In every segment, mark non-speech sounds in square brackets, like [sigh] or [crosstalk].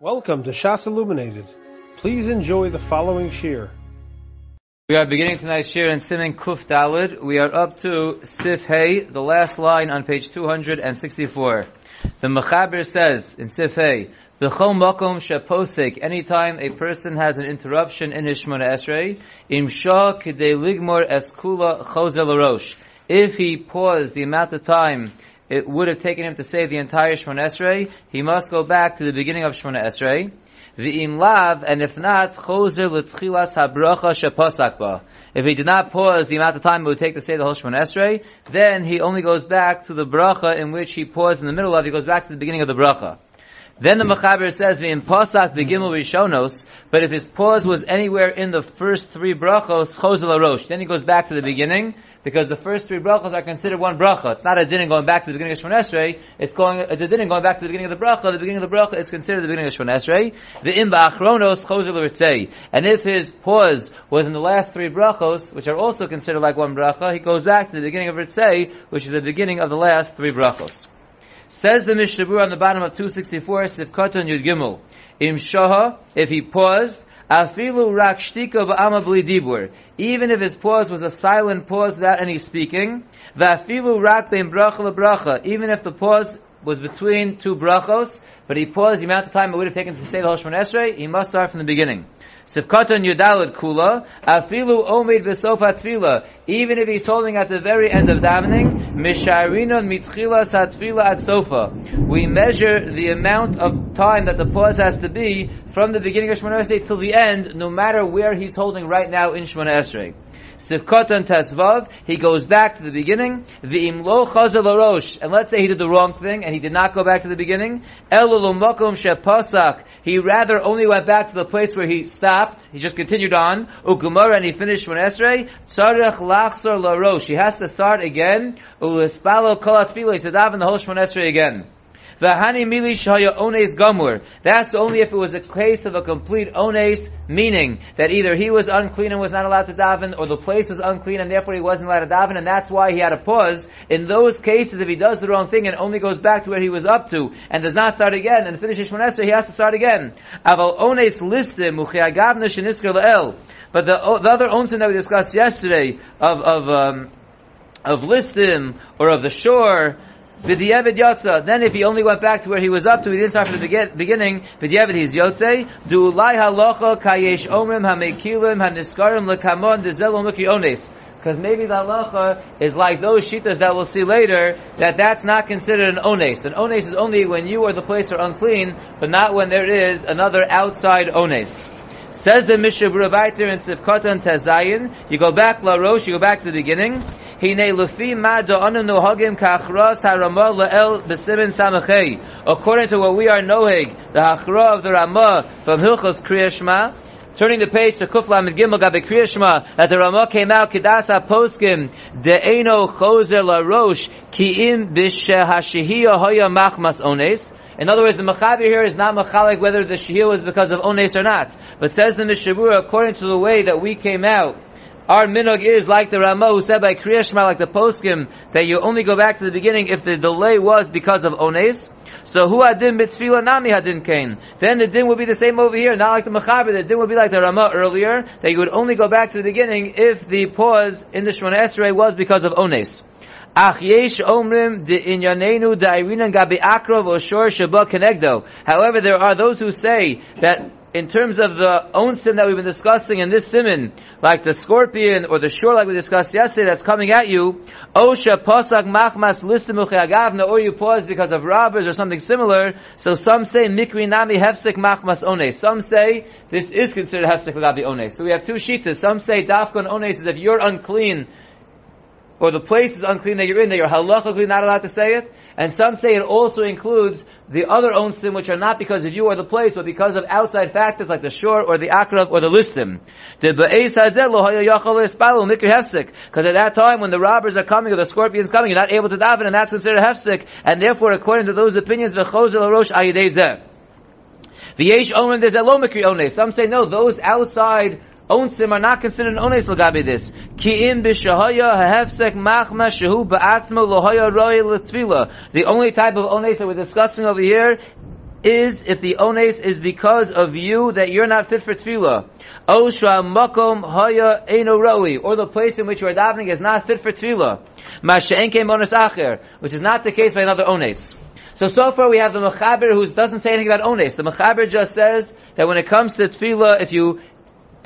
Welcome to Shas Illuminated. Please enjoy the following shir. We are beginning tonight's shir in Siman Kuf Dalid. We are up to Sif Hey, the last line on page 264. The Mechaber says in Sif Hey, the Chol Makom Shaposek, anytime a person has an interruption in Shemona Esrei, Im Shah Kidei Ligmor Eskula Chozel. If he paused the amount of time it would have taken him to say the entire Shemona Esrei, he must go back to the beginning of Shemona Esrei. The imlav, and if not, choser l'tchilas habracha shepasakba. If he did not pause the amount of time it would take to say the whole Shemona Esrei, then he only goes back to the bracha in which he paused in the middle of, he goes back to the beginning of the bracha. Then the Mechaber says, "V'im pasak begimel rishonos." But if his pause was anywhere in the first three brachos, chozel arosh. Then he goes back to the beginning because the first three brachos are considered one bracha. It's not a din going back to the beginning of Shemon Esrei. It's going. It's a din going back to the beginning of the bracha. The beginning of the bracha is considered the beginning of Shemon Esrei. The imba achronos ritzei. And if his pause was in the last three brachos, which are also considered like one bracha, he goes back to the beginning of ritzei, which is the beginning of the last three brachos. Says the Mishnah Berurah on the bottom of 264, Sifkatan Yud Gimel. Im Shaha, if he paused, Afilu rak shtika dibur. Even if his pause was a silent pause without any speaking, Va'afilu rak bein bracha. Even if the pause was between two brachos, but he paused the amount of time it would have taken to say the whole Shemon Esrei, he must start from the beginning. Sifkatan Yudalad Kula, Afilu Omid Besofa Tfila, even if he's holding at the very end of davening, Misharinon Mitchila Satfila at Sofa. We measure the amount of time that the pause has to be from the beginning of Shemona Esrei till the end, no matter where he's holding right now in Shemona Esrei. Sifkatan Tesvav, he goes back to the beginning. V'imlo chazel arosh, and let's say he did the wrong thing and he did not go back to the beginning. Elulumakom shepasak, he rather only went back to the place where he stopped. He just continued on. Ukumar and he finished when Esrei. Tzarech lachzor larosh, he has to start again. Ulispalo kolat filo, he said daven the whole Shemon Esrei again. Ones. That's only if it was a case of a complete ones, meaning that either he was unclean and was not allowed to daven, or the place was unclean and therefore he wasn't allowed to daven, and that's why he had a pause. In those cases, if he does the wrong thing and only goes back to where he was up to, and does not start again, and finishes Shmonesra, he has to start again. Aval ones listim. But the, the other onsen that we discussed yesterday, of, of, um, of listim, or of the shore, V'di'evid yotza. Then if he only went back to where he was up to, he didn't start from the beginning. V'di'evid he's yotze. Du ulai halacha kayesh omrim hamekilim haniskarim lekamon dezelo mukri ones. Because maybe the halacha is like those shitas that we'll see later, that that's not considered an ones. An ones is only when you or the place are unclean, but not when there is another outside ones. Says the Mishnah Berurah Vaiter in Sifkatan Tezayin, you go back La Rosh, you go back to the beginning, According to what we are knowing, the hachra of the Ramah from Hilchos Kriyashma, Turning the page to Kufla and Gimel Gabe Kriyashma, that the Ramah came out Kedasa Poskim De'eno Chozer La Rosh Ki Im B'Shehashihiyah Hoya Machmas Ones. In other words, the Mechaber here is not Machalik whether the Shihiyah was because of Ones or not. But says the Mishnah Berurah, according to the way that we came out, our minog is like the Rama who said by Kriyashma, like the poskim, that you only go back to the beginning if the delay was because of ones. So who adin mitzvila nami hadin kain. Then the din would be the same over here, not like the mechaber. The din would be like the Rama earlier, that you would only go back to the beginning if the pause in the Shemona Esrei was because of ones. Ach yesh omrim de inyanenu gabi akrov. However, there are those who say that in terms of the own sin that we've been discussing in this simon, like the scorpion or the shore like we discussed yesterday that's coming at you, Osha pasak machmas listimuch or you pause because of robbers or something similar, so some say mikri nami hefsek machmas ones. Some say this is considered hefsek lagabi ones. So we have two shitas. Some say dafkon ones is if you're unclean, or the place is unclean that you're in, that you're halachically not allowed to say it. And some say it also includes the other own sin which are not because of you or the place, but because of outside factors like the shore or the akrav or the listim. Because at that time when the robbers are coming or the scorpions coming, you're not able to daven and that's considered hefsek. And therefore, according to those opinions, the rosh The yesh omen there's a Some say no, those outside Onsim are not considered ones this. Ki in hahefsek machma shehu ba'atzmo lohaya roya l'tvila. The only type of ones that we're discussing over here is if the ones is because of you that you're not fit for tefillah. Makom haya eno roi, or the place in which you are davening is not fit for tefillah. Acher, which is not the case by another ones. So, so far we have the Mechaber who doesn't say anything about ones. The Mechaber just says that when it comes to tefillah, if you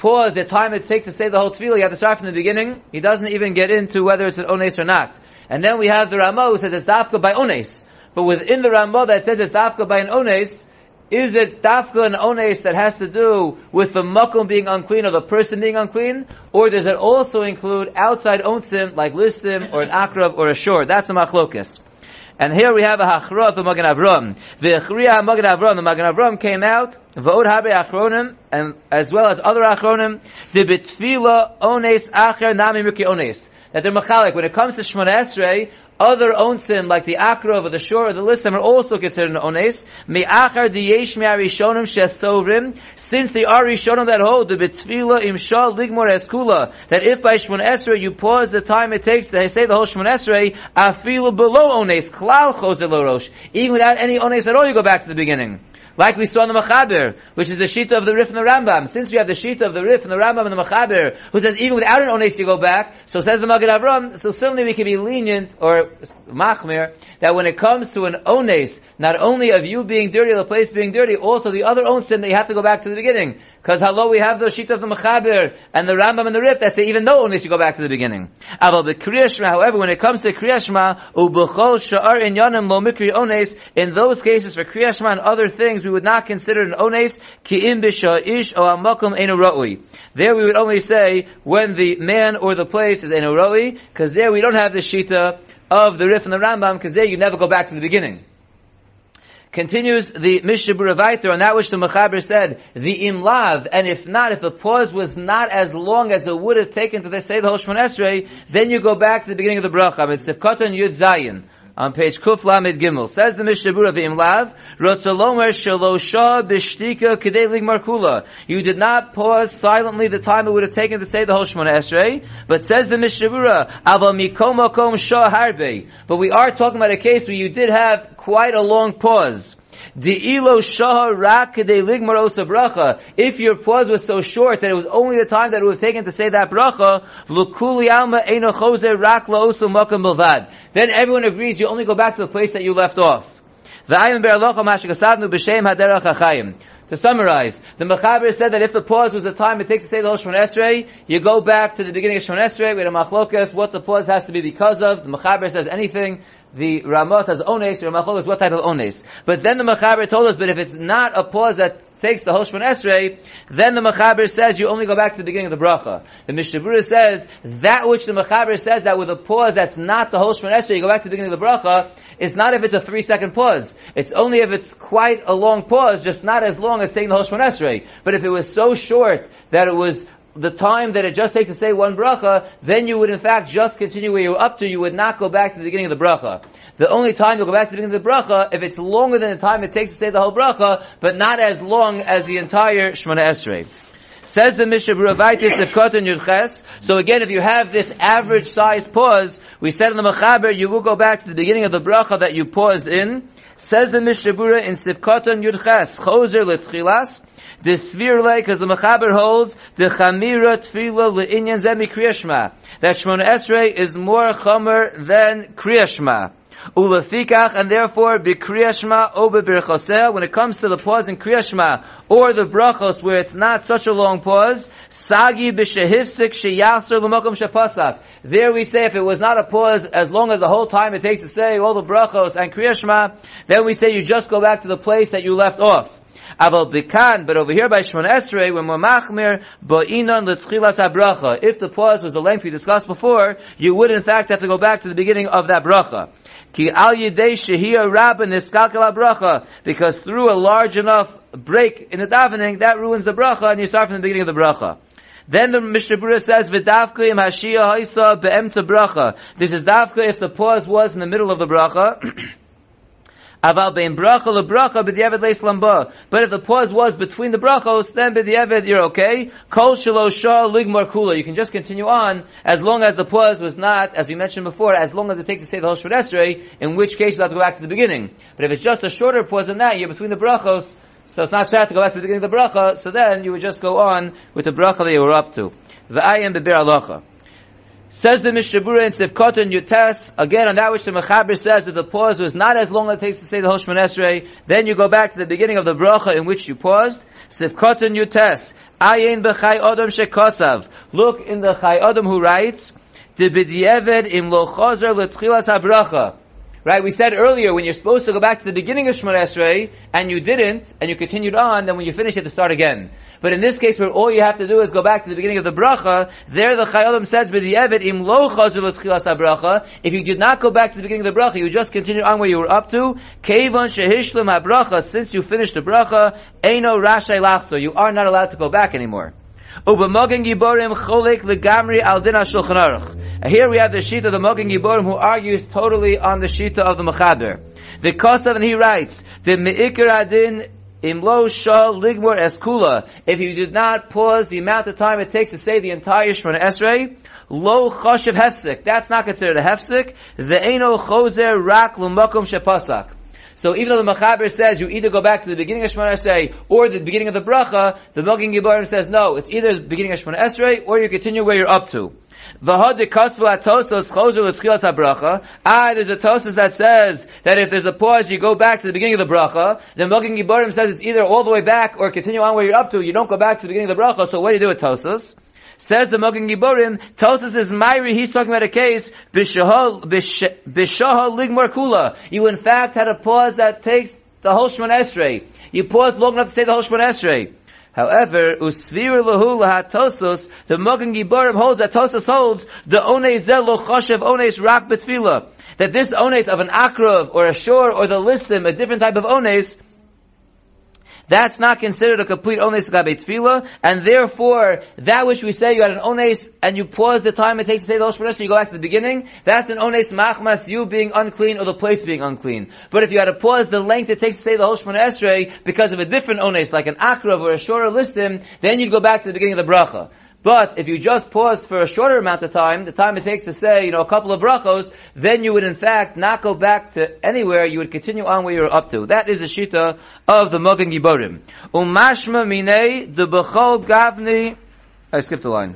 pause the time it takes to say the whole tefillah, you have to start from the beginning. He doesn't even get into whether it's an ones or not. And then we have the Ramah who says it's dafka by ones. But within the Ramah that says it's dafka by an ones, is it dafka an ones that has to do with the makom being unclean or the person being unclean? Or does it also include outside onsim like listim or an akrav or a shore? That's a machlokas. And here we have a hachra of Magen Avram. The Chriya Magen Avram, the Magen Avram came out, V'od habe achronim, and as well as other achronim, the betfila ones acher nami miki ones. That they're machalik. When it comes to Shemona Esrei, other onsim like the akrov or the shore or the listim are also considered an ones. Me'achar the yesh me'arishonim shesovrim, since the arishonim that hold the betfila imshal ligmor eskula, that if by Shemon Esrei you pause the time it takes to say the whole Shemon Esrei, afilu below ones, klal chozel rosh, even without any ones at all you go back to the beginning. Like we saw in the Machaber, which is the Shita of the Rif and the Rambam. Since we have the Shita of the Rif and the Rambam and the Machaber, who says even without an Ones you go back, so says the Magen Avram, so certainly we can be lenient, or Machmir, that when it comes to an Ones, not only of you being dirty the place being dirty, also the other Onsim that you have to go back to the beginning. Because hello, we have the Shita of the Machaber and the Rambam and the Rif that say even though Ones you go back to the beginning. Aval the Kriyashma, however, when it comes to Kriyashma, Ubuchol Sha'ar in Lo Mikri Ones, in those cases for Kriyashma and other things, we would not consider an ones ki im ish o enu roi. There we would only say when the man or the place is enu roi, because there we don't have the shita of the Rif and the Rambam, because there you never go back to the beginning. Continues the Mishnah Buravaiter on that which the Mechaber said, the imlav, and if not, if the pause was not as long as it would have taken to say the whole Esrei, then you go back to the beginning of the bracha. It's Sifkatan Yud Zayin on page Kuf Lamed Gimel. Says the Mishnah Berurah V'imlav, Rotzalomer Shalosha Bishtika Kedei Ligmar Kula. You did not pause silently the time it would have taken to say the whole Shemona Esrei, but says the Mishnah Berurah, Ava Mikomakom Shah Harbe. But we are talking about a case where you did have quite a long pause. If your pause was so short that it was only the time that it have taken to say that bracha. Then everyone agrees you only go back to the place that you left off. To summarize, the Mechaber said that if the pause was the time it takes to say the whole Shemon Esrei, you go back to the beginning of Shemon Esrei, with a machlokas, what the pause has to be because of. The Mechaber says anything the Ramah says ones, Ramachol is what type of ones. But then the Mechaber told us, but if it's not a pause that takes the whole Shemon Esrei, then the Mechaber says you only go back to the beginning of the bracha. The Mishnah says that which the Mechaber says that with a pause that's not the whole Shemon Esrei, you go back to the beginning of the bracha, is not if it's a three second pause. It's only if it's quite a long pause, just not as long as saying the whole Shemon Esrei. But if it was so short that it was the time that it just takes to say one bracha, then you would in fact just continue where you're up to, you would not go back to the beginning of the bracha. The only time you'll go back to the beginning of the bracha, if it's longer than the time it takes to say the whole bracha, but not as long as the entire Shemona Esrei. Says the Mishnah of Kotan Yudches. So again, if you have this average size pause, we said in the Mechaber, you will go back to the beginning of the bracha that you paused in. Says the Mishnah Berurah in Sivkotan Yudches, Choser L'Tchilas, the Svirle, because the Mechaber holds, the Chamira Tfila Le'inyan Zemi Kriyashma, that Shemona Esrei is more Chomer than Kriyashma. Ulafikach, and therefore, Bikriyashma Obe Birchoseh, when it comes to the pause in Kriyashma, or the brachos where it's not such a long pause, Sagi B'Shehivsik Sheyaser L'Mokom Shepasak. There we say if it was not a pause, as long as the whole time it takes to say all the brachos and Kriyashma, then we say you just go back to the place that you left off. Aval bikan, but over here by Shemon Esrei, when we're machmir, ba'inon l'tchilas habracha. If the pause was the length we discussed before, you would in fact have to go back to the beginning of that bracha. Ki al yidei shehiyah rabba bracha, because through a large enough break in the davening, that ruins the bracha, and you start from the beginning of the bracha. Then the Mishnah Berurah says, "V'davka im hashiyah haisa be'emtza bracha." This is davka if the pause was in the middle of the bracha. [clears throat] But if the pause was between the brachos, then b'diavad you're okay. Kol shelo shah ligmar kula. You can just continue on as long as the pause was not, as we mentioned before, as long as it takes to say the whole Esrei, in which case you have to go back to the beginning. But if it's just a shorter pause than that, you're between the brachos, so it's not sad to go back to the beginning of the bracha, so then you would just go on with the bracha that you were up to. The V'ayim bebir alocha. Says the Mishnah Berurah in Sivkot and Yutes, again on that which the Mechaber says that the pause was not as long as it takes to say the Hoshman Esrei, then you go back to the beginning of the bracha in which you paused. Sivkot and Yutes, Ayin b'chai Adam shekosav. Look in the Chai Adam who writes, De b'di'eved im lo chozer l'tchilas habracha. Right, we said earlier when you're supposed to go back to the beginning of Shemon Esrei and you didn't and you continued on, then when you finish you have to start again. But in this case where all you have to do is go back to the beginning of the bracha, there the Chai Adam says b'di'eved im lo habracha. If you did not go back to the beginning of the bracha, you just continued on where you were up to. Kevon shehishlim habracha. Since you finished the bracha, eino rashay lachso. You are not allowed to go back anymore. Aruch. Here we have the Shita of the Mogen Giborim who argues totally on the Shita of the Mechaber. The Kosav and he writes, the Me'ikar Adin Imlo Shal Ligmor Eskula. If you did not pause the amount of time it takes to say the entire Shemona Esrei, Lo Choshev Hefsik. That's not considered a Hefsik. The Eino Choser Rak Lumakum Shepasak. So even though the Mechaber says you either go back to the beginning of Shemona Esrei or the beginning of the Bracha, the Mogen Giborim says no, it's either the beginning of Shemona Esrei or you continue where you're up to. Ah, there's a tosos that says that if there's a pause, you go back to the beginning of the bracha. The Mogen Giborim says it's either all the way back or continue on where you're up to. You don't go back to the beginning of the bracha. So what do you do with tosos? Says the Mogen Giborim, Tosos is Myri, he's talking about a case, Bishahal Ligmar Kula. You in fact had a pause that takes the whole Shemon Esrei. You paused long enough to say the whole Shemon Esrei. However, usvir lahu lahatosos, the Mogen Giborim holds that Tosos holds the ones zelo choshev ones rak betfila. That this ones of an akrav or a shore or the listim, a different type of ones, that's not considered a complete ones gabe tefillah, and therefore, that which we say you had an ones and you pause the time it takes to say the Hoshmanesh, you go back to the beginning, that's an ones machmas, you being unclean or the place being unclean. But if you had to pause the length it takes to say the Hoshmanesh because of a different ones, like an akrav or a shorter listim, then you'd go back to the beginning of the bracha. But if you just paused for a shorter amount of time, the time it takes to say, you know, a couple of brachos, then you would in fact not go back to anywhere, you would continue on where you're up to. That is the shita of the Mogen Giborim. Umashma minei, the bechol gavni, I skipped a line.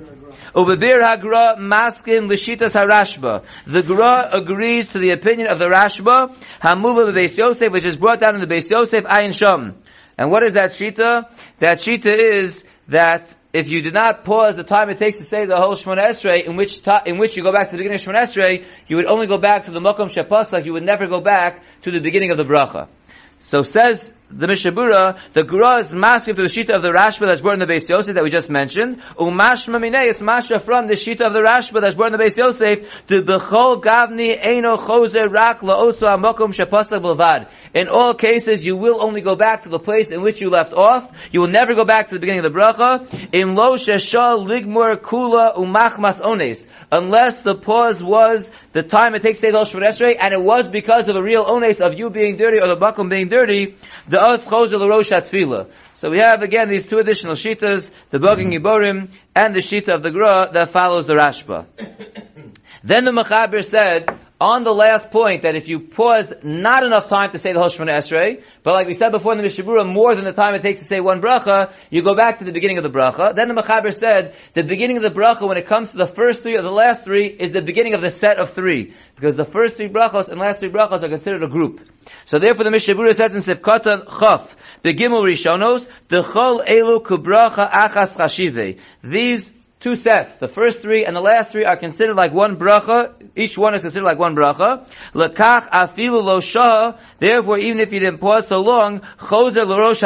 Ubebir Hagra maskin l'shitas harashba. The Gra agrees to the opinion of the Rashba, Hamuva Beis Yosef, which is brought down in the Beis Yosef Ayin Sham. And what is that shita? That shita is that if you did not pause the time it takes to say the whole Shemona Esrei, in which ta- in which you go back to the beginning of Shemona Esrei, you would only go back to the Mokom Shepasak, you would never go back to the beginning of the bracha. So says the Mishnah Berurah, the Gra is massive to the Shita of the Rashba that's brought in the Beis Yosef that we just mentioned. Umashma minei, it's Masha from the Shita of the Rashba that's brought in the Beis Yosef, to Bechol Gavni Eino Chose Rak Laoso Amokum Shapastak Bilvad. In all cases, you will only go back to the place in which you left off. You will never go back to the beginning of the bracha. In Lo Sheshal Ligmur Kula Umachmas Ones. Unless the pause was the time it takes to say the Shemon and it was because of a real ones of you being dirty or the bakum being dirty, the Os Chozel Rosh Tefillah. So we have again these two additional shitas, the Mogen Giborim and the shita of the Gra that follows the Rashba. [coughs] then the Machaber said, on the last point that if you paused not enough time to say the Hoshman Esrei, but like we said before in the Mishnah Berurah, more than the time it takes to say one bracha, you go back to the beginning of the bracha. Then the Mechaber said, the beginning of the bracha, when it comes to the first three or the last three, is the beginning of the set of three. Because the first three brachos and last three brachos are considered a group. So therefore the Mishnah Berurah says in Sifkatan Chaf, the Gimel Rishonos, the Chol Elu Kubracha Achas Chashive. These two sets. The first three and the last three are considered like one bracha. Each one is considered like one bracha. Lekach afilu lo. Therefore, even if you didn't pause so long, choser l'rosh.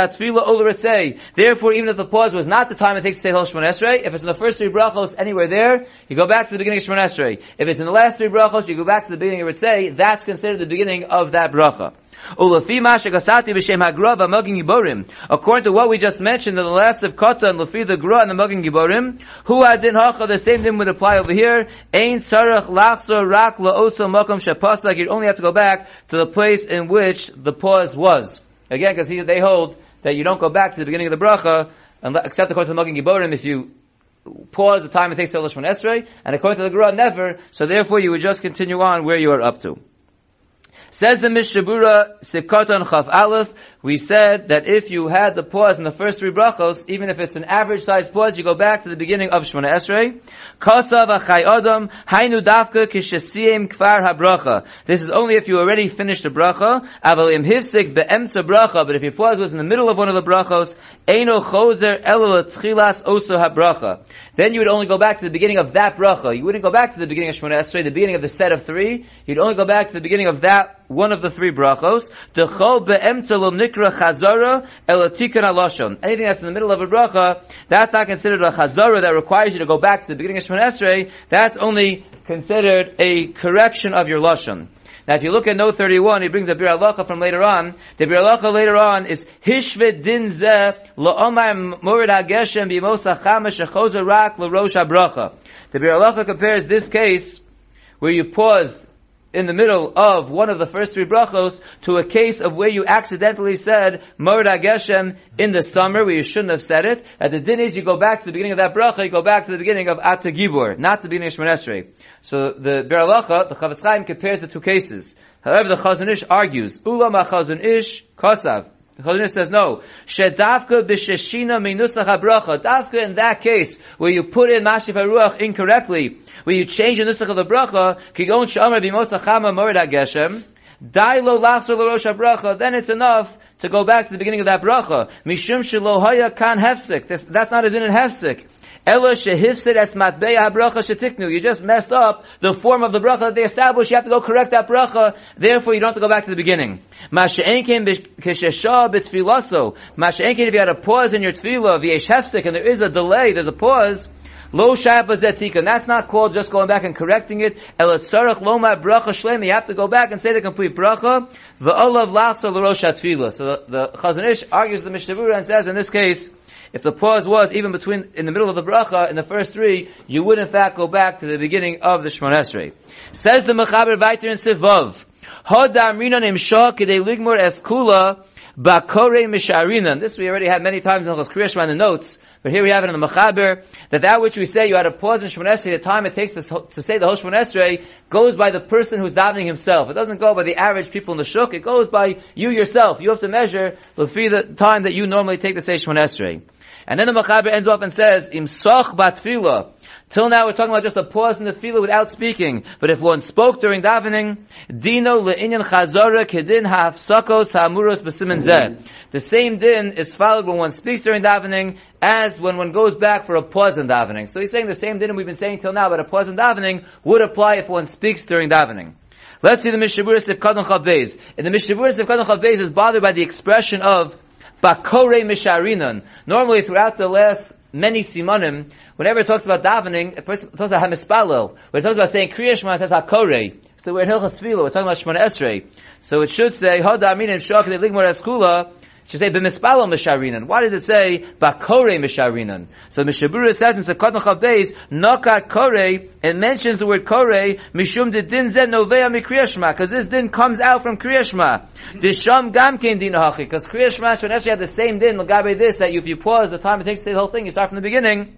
Therefore, even if the pause was not the time it takes to say Hol Shemon Esrei, if it's in the first three brachos anywhere there, you go back to the beginning of Shemon Esrei. If it's in the last three brachos, you go back to the beginning of Ritzei. That's considered the beginning of that bracha. According to what we just mentioned in the last of Kota and Lafi the Gra and the Magin Giborim, who adin hacha, the same thing would apply over here. Ein tzarach lachzor rak la'osa makom shapasak. You only have to go back to the place in which the pause was. Again, because they hold that you don't go back to the beginning of the bracha, except according to the Magin Giborim, if you pause the time it takes to Lashman Esrei, and according to the Gra, never, so therefore you would just continue on where you are up to. Says the Mishnah Berurah Sivkoton Chaf Aleph, we said that if you had the pause in the first three brachos, even if it's an average sized pause, you go back to the beginning of Shemona Esrei. Kasav Achai Adam, Hainu Dafka Kishasiyim Kfar HaBracha. This is only if you already finished the bracha. Avalim Hivsik Be'emtza Bracha, but if your pause was in the middle of one of the brachos, Eino Choser Elul Tchilas Oso HaBracha. Then you would only go back to the beginning of that bracha. You wouldn't go back to the beginning of Shemona Esrei, the beginning of the set of three. You'd only go back to the beginning of that one of the three brachos. The Chol Be'emtza Lom nikra chazara. Anything that's in the middle of a bracha, that's not considered a chazara that requires you to go back to the beginning of Shemon Esrei. That's only considered a correction of your lashon. Now, if you look at note 31, he brings a bir halacha from later on. The bir halacha later on is hishvet din zeh la'omar morid hageshem b'mos hachamash shechozer rak l'rosh habracha. The bir halacha compares this case where you paused in the middle of one of the first three brachos to a case of where you accidentally said Morid Geshem in the summer where you shouldn't have said it. At the din is you go back to the beginning of that bracha, you go back to the beginning of Ata Gibor, not the beginning of Shmonesrei. So the Beralacha, the Chafetz Chaim compares the two cases. However, the Chazon Ish argues, Ulam Chazon Ish Kosav. Chazon says no. Shedavka b'sheshina minusach habracha. Davka in that case, where you put in Mashif HaRuach incorrectly, where you change the nusach of the bracha, kigon shamar b'mosachama morid hageshem, dai lo lachzor l'rosh bracha, then it's enough to go back to the beginning of that bracha. Mishum shelo haya kan hefsik. That's not a din in hefsik. Ella shehifsid es matbeya bracha shetiknu. You just messed up the form of the bracha that they established. You have to go correct that bracha. Therefore, you don't have to go back to the beginning. Masha'enkin keshesha b'tfilaso. Masha'enkin if you had a pause in your tefillah, v'yesh hefsik, and there is a delay, there's a pause, Lo shabazetika. That's not called just going back and correcting it. Elatzarach loma bracha shlema. You have to go back and say the complete bracha. The olav lachsa l'rosh tefillah. So the, the Chazon Ish argues the Mishnah and says in this case, if the pause was even between in the middle of the bracha in the first three, you would in fact go back to the beginning of the Shemon Esrei. Says the Mechaber Vayter in Sivav. Hodam rinan imshah kidei ligmor eskula bakore misharinan. This we already had many times in the Kriyashma in the notes. But here we have it in the Mechaber, that that which we say, you had to pause in Shemon Esrei, the time it takes to, to say the whole Shemon Esrei, goes by the person who's davening himself. It doesn't go by the average people in the Shuk, it goes by you yourself. You have to measure the time that you normally take to say Shemon Esrei. And then the Mechaber ends off and says, Im soch batfila. Till now we're talking about just a pause in the tefillah without speaking. But if one spoke during davening, dino le'inyan chazara kedin ha'afsakos ha'amuros b'simen zeh. The same din is followed when one speaks during davening as when one goes back for a pause in davening. So he's saying the same din we've been saying till now, but a pause in davening would apply if one speaks during davening. Let's see the Mishavuris of Kadon Chavbeis. And the Mishavuris of Kadon Chavbeis is bothered by the expression of Bakore Misharinan. Normally throughout the last many simanim, whenever it talks about davening, it talks about hamispalel. When it talks about saying Kriya Shema, it says hakore. So we're in Hilchas Tefillah, we're talking about Shemona Esrei. So it should say, Hoda Amin and Shok Ligmor Eskula, should say b'mispalo misharinan. Why does it say bakore misharinan? So Mishnah Berurah says in Sekot Beis nokat kore. It mentions the word kore mishum de din zed novea mikriyashma because this din comes out from kriyashma. Disham gam kein din hachi because kriyashma should actually have the same din lagabe this that if you pause the time it takes to say the whole thing you start from the beginning.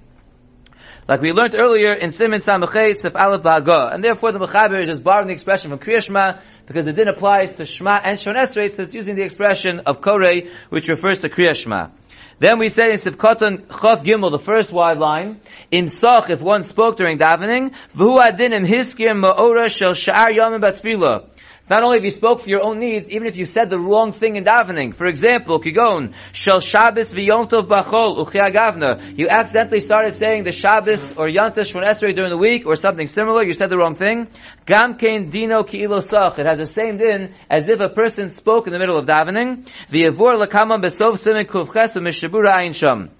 Like we learned earlier in Simon Samachay Sif Aleph Ba'agah. And therefore the Mechaber is just borrowing the expression from Kriyashma because it then applies to Shema and Shon Esrei, so it's using the expression of Korei, which refers to Kriyashma. Then we say in Sivkoton Chof Gimel, the first wide line, in Soch, if one spoke during davening, V'hu adinim hiskir ma'ora shel sha'ar yomim batfilah. Not only if you spoke for your own needs, even if you said the wrong thing in davening. For example, Kigon, Shel Shabbos v'Yontov b'chol uchiagavna. You accidentally started saying the Shabbos or Yontav Shmon Esrei during the week or something similar. You said the wrong thing. Gamkein dino ki'ilo sach. It has the same din as if a person spoke in the middle of davening. V'yavor lakamam besov simen kuvches v'mishabura ayin sham.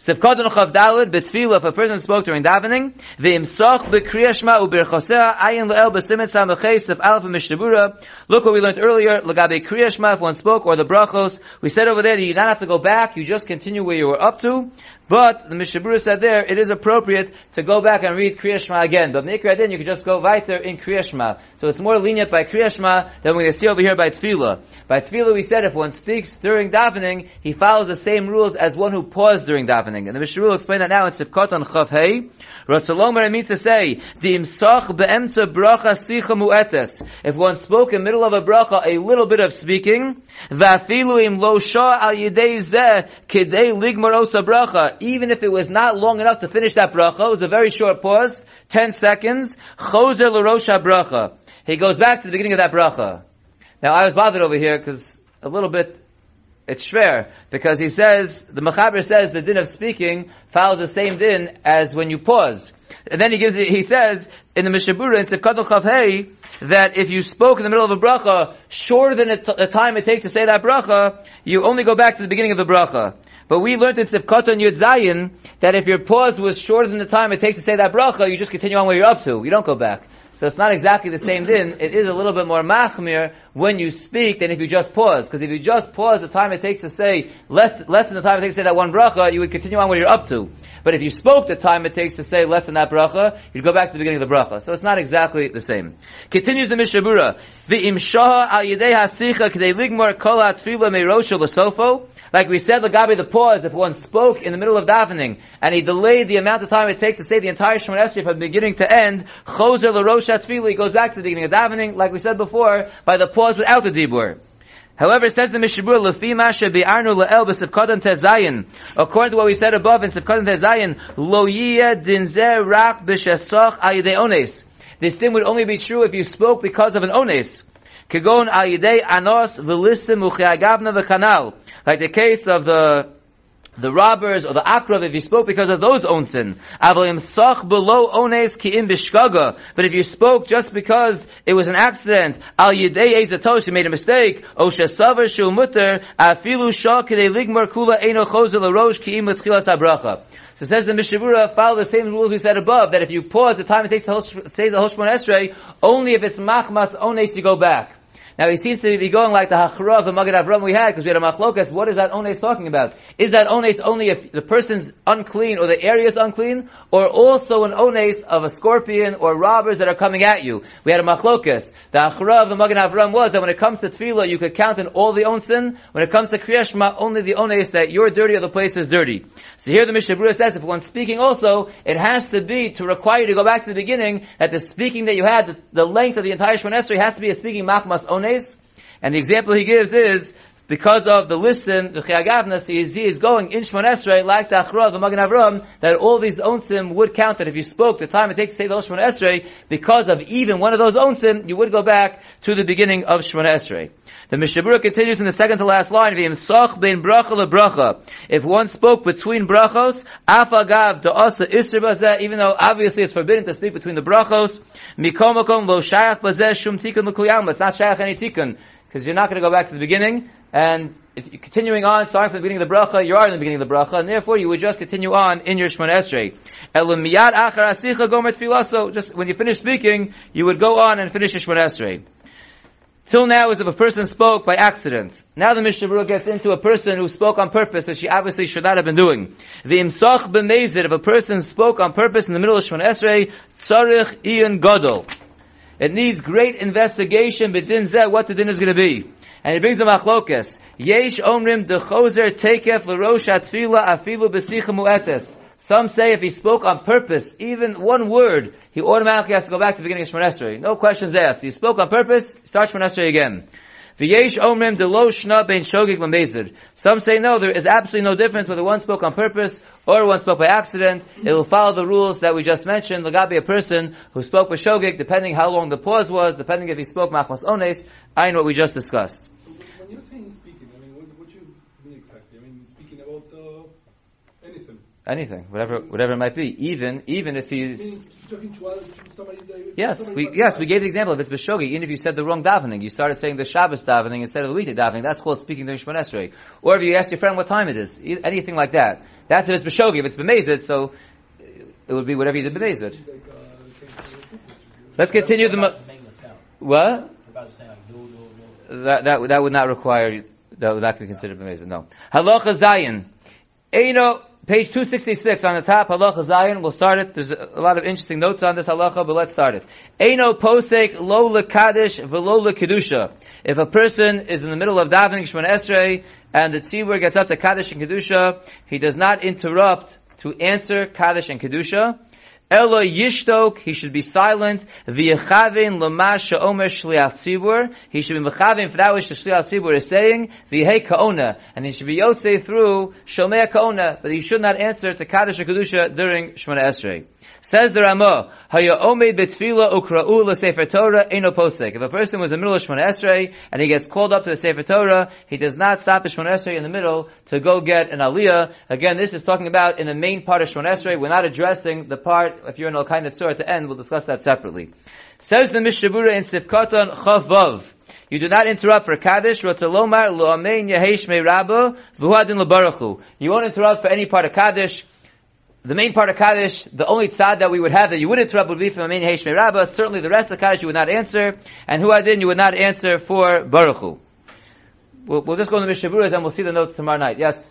Sefkadon chav dalid betfila if a person spoke during davening, b'kriyah shema u'birchosea ayin le'el b'simet samachay sef alef mishnabura. Look what we learned earlier, lagabe kriyah shema if one spoke, or the brachos. We said over there that you don't have to go back, you just continue where you were up to. But the Mishnah Berurah said there, it is appropriate to go back and read Kriya Shema again. But Mikra then you can just go weiter in Kriya Shema. So it's more lenient by Kriya Shema than we're going to see over here by Tefillah. By Tefillah we said if one speaks during davening, he follows the same rules as one who paused during davening. And the Mishnah Berurah will explain that now in Sifkot on Chav Hey. Ratzalomer means to say, Dim soch be'emtza bracha sicha mu'etes. If one spoke in middle of a bracha, a little bit of speaking, va'afilu im lo shah al yidei zeh kidei ligmar osa bracha, even if it was not long enough to finish that bracha, it was a very short pause, 10 seconds, choser l'rosha bracha. He goes back to the beginning of that bracha. Now I was bothered over here because a little bit it's shver because he says the Mechaber says the din of speaking follows the same din as when you pause, and then he gives he says in the Mishnah Berurah in Sefkadol Chavhei that if you spoke in the middle of a bracha shorter than the time it takes to say that bracha, you only go back to the beginning of the bracha. But we learned in Sefkot Yud Zayin that if your pause was shorter than the time it takes to say that bracha, you just continue on where you're up to. You don't go back. So it's not exactly the same din. It is a little bit more machmir when you speak than if you just pause. Because if you just pause the time it takes to say, less, less than the time it takes to say that one bracha, you would continue on where you're up to. But if you spoke the time it takes to say less than that bracha, you'd go back to the beginning of the bracha. So it's not exactly the same. Continues the Mishnah Berurah. The imshaha al. Like we said, Lagabi, the pause, if one spoke in the middle of davening, and he delayed the amount of time it takes to say the entire Shemon Esrei from beginning to end, Choser l'rosha tefillah, he goes back to the beginning of davening, like we said before, by the pause without the dibur. However, it says the Mishnah Berurah, Lefi Masha Be'arnu Le'el B'Sivkodan Tezayin. According to what we said above in Sivkodan Tezayin, Lo Yiyeh Dinzer Rak B'Shesach Ayidei Ones. This thing would only be true if you spoke because of an ones. Kegon Ayidei Anos V'Listim Uchiagavna V'Kanal like the case of the the robbers or the akrav, if you spoke because of those onsin. sach below ones bishkaga. But if you spoke just because it was an accident, al you made a mistake, o shesavar shu mutter, afilu ligmar kula abracha. So says the Mishnah Berurah, follow the same rules we said above, that if you pause the time it takes to say the Hoshmon Esrei, only if it's machmas ones you go back. Now he seems to be going like the Hachra of the Magen Avram we had, because we had a Machlokas. What is that ones talking about? Is that ones only if the person's unclean or the area is unclean, or also an ones of a scorpion or robbers that are coming at you? We had a Machlokas. The Hachra of the Magen Avram was that when it comes to Tefillah, you could count in all the onsin. When it comes to Kriyashma, only the ones that you're dirty or the place is dirty. So here the Mishnah Berurah says, if one's speaking also, it has to be to require you to go back to the beginning, that the speaking that you had, the, the length of the entire Shemon has to be a speaking Machmas ones and the example he gives is, because of the listen, the Chiagavnas, he is, going in Shemon Esrei, like the Achra, the Magen Avram, that all these onsim would count that if you spoke the time it takes to say the Shemon Esrei, because of even one of those onsim, you would go back to the beginning of Shemon Esrei. The Mishnah Berurah continues in the second to last line, bein bracha lebracha. If one spoke between brachos, afagav asa isr even though obviously it's forbidden to speak between the brachos, mikomakom lo shayach bazeh shum tikun It's not shayach any tikun because you're not going to go back to the beginning, and if you're continuing on, starting from the beginning of the bracha, you are in the beginning of the bracha, and therefore you would just continue on in your Shemon Esrei. Just when you finish speaking, you would go on and finish your Shemon Esrei. Till now is if a person spoke by accident. Now the Mishnah rule gets into a person who spoke on purpose, which he obviously should not have been doing. The imsach b'mezid, if a person spoke on purpose in the middle of Shemon Esrei, tzarich ian gadol. It needs great investigation, but zeh, what the din is going to be. And he brings the machlokas. Yesh omrim de choser tekef l'rosh atfila afilu b'sicha mu'etes. Some say if he spoke on purpose, even one word, he automatically has to go back to the beginning of Shemon. No questions asked. He spoke on purpose, start Shemon again. Some say no, there is absolutely no difference whether one spoke on purpose or one spoke by accident. It will follow the rules that we just mentioned. There will be a person who spoke with shogig, depending how long the pause was, depending if he spoke machmas ones, I know what we just discussed. When you're saying speaking, I mean, what, what you mean exactly? I mean, speaking about uh, anything. Anything, whatever, whatever it might be. Even, even if he's, Meaning, talking to other- to somebody yes, we, yes, we gave the example. If it's Beshogi, even if you said the wrong davening, you started saying the Shabbos davening instead of the weekday davening, that's called speaking during Shemon Esrei. Or if you ask your friend what time it is, e- anything like that. That's if it's Beshogi. If it's Bemezid, so it would be whatever you did Bemezid. Like, uh, saying- Let's continue the, mo- what? That, that, that would not require, that would not be considered Bemezid, no. Halacha Zayin. Eino, page 266 on the top, Halacha Zayin, we'll start it. There's a, a lot of interesting notes on this Halacha, but let's start it. Eino posek lo lekadish velo lekedusha. If a person is in the middle of davening Shemon Esrei, and the tzibur gets up to Kaddish and Kedusha, he does not interrupt to answer Kaddish and Kedusha. Elo yishtok, he should be silent. V'yechavin l'mash she'omer shliach tzibur. He should be mechavin for that which the shliach tzibur is saying. V'yehei kaona. And he should be yotzei through shomei kaona. But he should not answer to Kaddish Kedusha during Shemona Esrei. Says the Ramah, Haya omed betfila ukra'u l'sefer Torah eno posek. If a person was in the middle of Shemona Esrei, and he gets called up to the Sefer Torah, he does not stop the Shemona Esrei in the middle to go get an aliyah. Again, this is talking about in the main part of Shemona Esrei. We're not addressing the part, if you're in Al-Kain Tzur at the end, we'll discuss that separately. Says the Mishnah Berurah in Sifkaton Chavav. You do not interrupt for Kaddish, Rotzalomar, Lo'amein Yehesh Me Rabba, V'huadin L'barachu. You won't interrupt for any part of Kaddish, the main part of Kaddish, the only tzad that we would have that you would interrupt would be from Amin Heish Rabba. Certainly the rest of the Kaddish you would not answer. And Huadin you would not answer for Baruch Hu. We'll, we'll just go to the Mishaburas and we'll see the notes tomorrow night. Yes?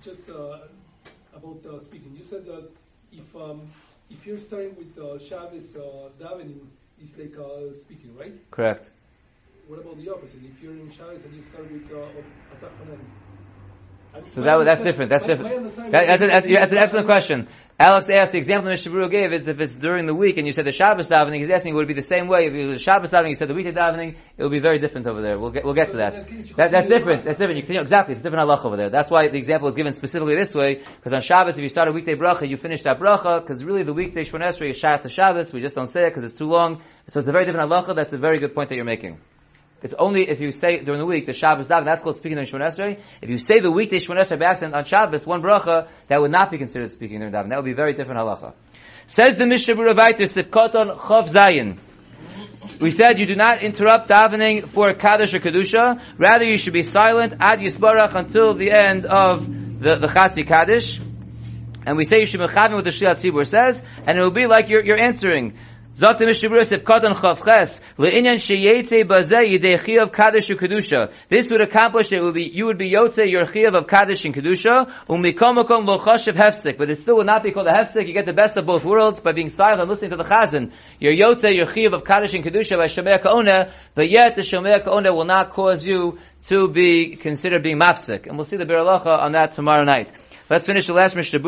Just uh, about uh, speaking, you said that if um, if you're starting with uh, Shabbos uh, davening, it's like uh, speaking, right? Correct. What about the opposite? If you're in Shabbos and you start with uh, Atach Hanan? I- So that, that's different. That's different. That, that's, is- that's, that's an excellent question. Alex asked, the example Mr. Brewer gave is if it's during the week and you said the Shabbos davening, he's asking would it be the same way. If it was Shabbos davening, you said the weekday davening, it would be very different over there. We'll get, we'll get to that. that that's different. That's different. You exactly. It's a different halach over there. That's why the example is given specifically this way, because on Shabbos, if you start a weekday bracha, you finish that bracha, because really the weekday Shemon Esrei is Shat to Shabbos. We just don't say it because it's too long. So it's a very different halacha. That's a very good point that you're making. It's only if you say during the week the Shabbos daven. That's called speaking during Shemon Esrei. If you say the weekday Shemon Esrei by accident on Shabbos, one bracha, that would not be considered speaking during daven. That would be very different halacha. Says the Mishnah Berurah Sifkoton Chav Zayin. We said you do not interrupt davening for Kaddish or Kedusha. Rather, you should be silent ad Yisbarach until the end of the, the Chatzi Kaddish. And we say you should be chavim what the Shliat Tzibur says, and it will be like you're, you're answering. Zot. Le'inyan sheyetze Kedusha. This would accomplish it would be, you would be yotze your chiyav of Kaddish and Kedusha, hefsek. But it still would not be called a hefsek. You get the best of both worlds by being silent and listening to the chazan. Your yotze, your chiyav of Kaddish and Kedusha by Shomea Ka'ona, but yet the Shomea Ka'ona will not cause you to be considered being mafsek. And we'll see the Beralacha on that tomorrow night. Let's finish the last Mishnah.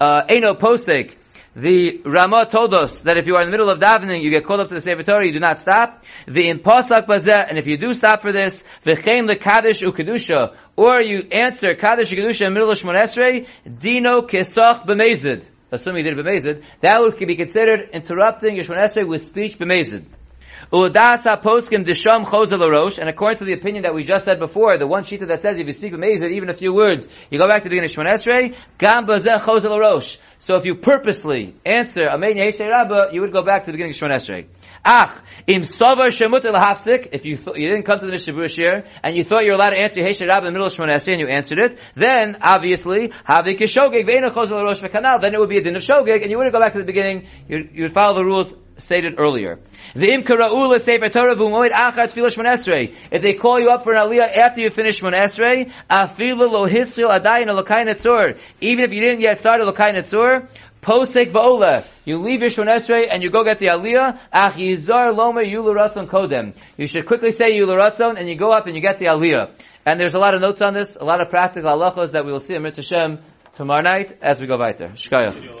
Uh, Eino postek. The Ramah told us that if you are in the middle of davening, you get called up to the Sefer Torah, you do not stop. The impasak bazeh, and if you do stop for this, v'chein the Kaddish ukedusha, or you answer Kaddish ukedusha in the middle of Shemon Esrei, dino kesach b'mezid. Assuming you did b'mezid, that would be considered interrupting your Shemon Esrei with speech b'mezid. Uladasa poskim disham chozel arosh, and according to the opinion that we just said before, the one shita that says if you speak b'mezid, even a few words, you go back to the beginning of Shemon Esrei, gam bazeh chozel arosh. So if you purposely answer Amen Yeheshe Rabba, you would go back to the beginning of Shemon Esrei. Ach, im savar shemut elahafsik, if you you didn't come to the Berurah here, and you thought you were allowed to answer Yeheshe Rabba in the middle of Shemon Esrei, and you answered it, then, obviously, havik shogeg ve'ena chozel arosh v'kanal, then it would be a din of shogeg, and you wouldn't go back to the beginning, you'd, you'd follow the rules stated earlier. If they call you up for an aliyah after you finish Shemon Esrei, afilu lo. Even if you didn't yet start alokai netzor. You leave your Shemon Esrei and you go get the aliyah. Kodem. You should quickly say yuluratzon and you go up and you get the aliyah. And there's a lot of notes on this, a lot of practical halachos that we will see in Mitzvah Shem tomorrow night as we go weiter. Shkaya.